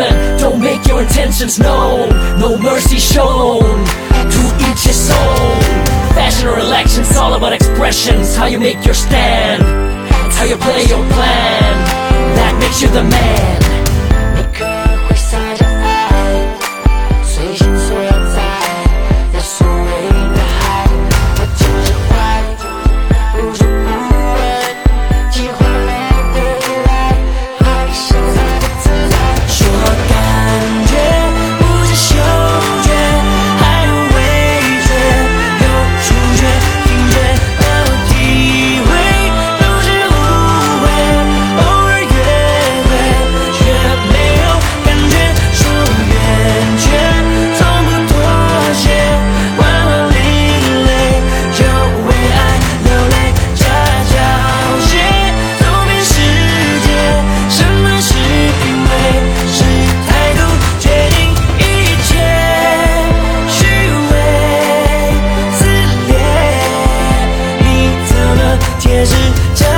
judgment, don't make your intentions known. No mercy shown to each his own. Fashion or elections, all about expressions. How you make your stand, how you play your plan. That makes you the man. 是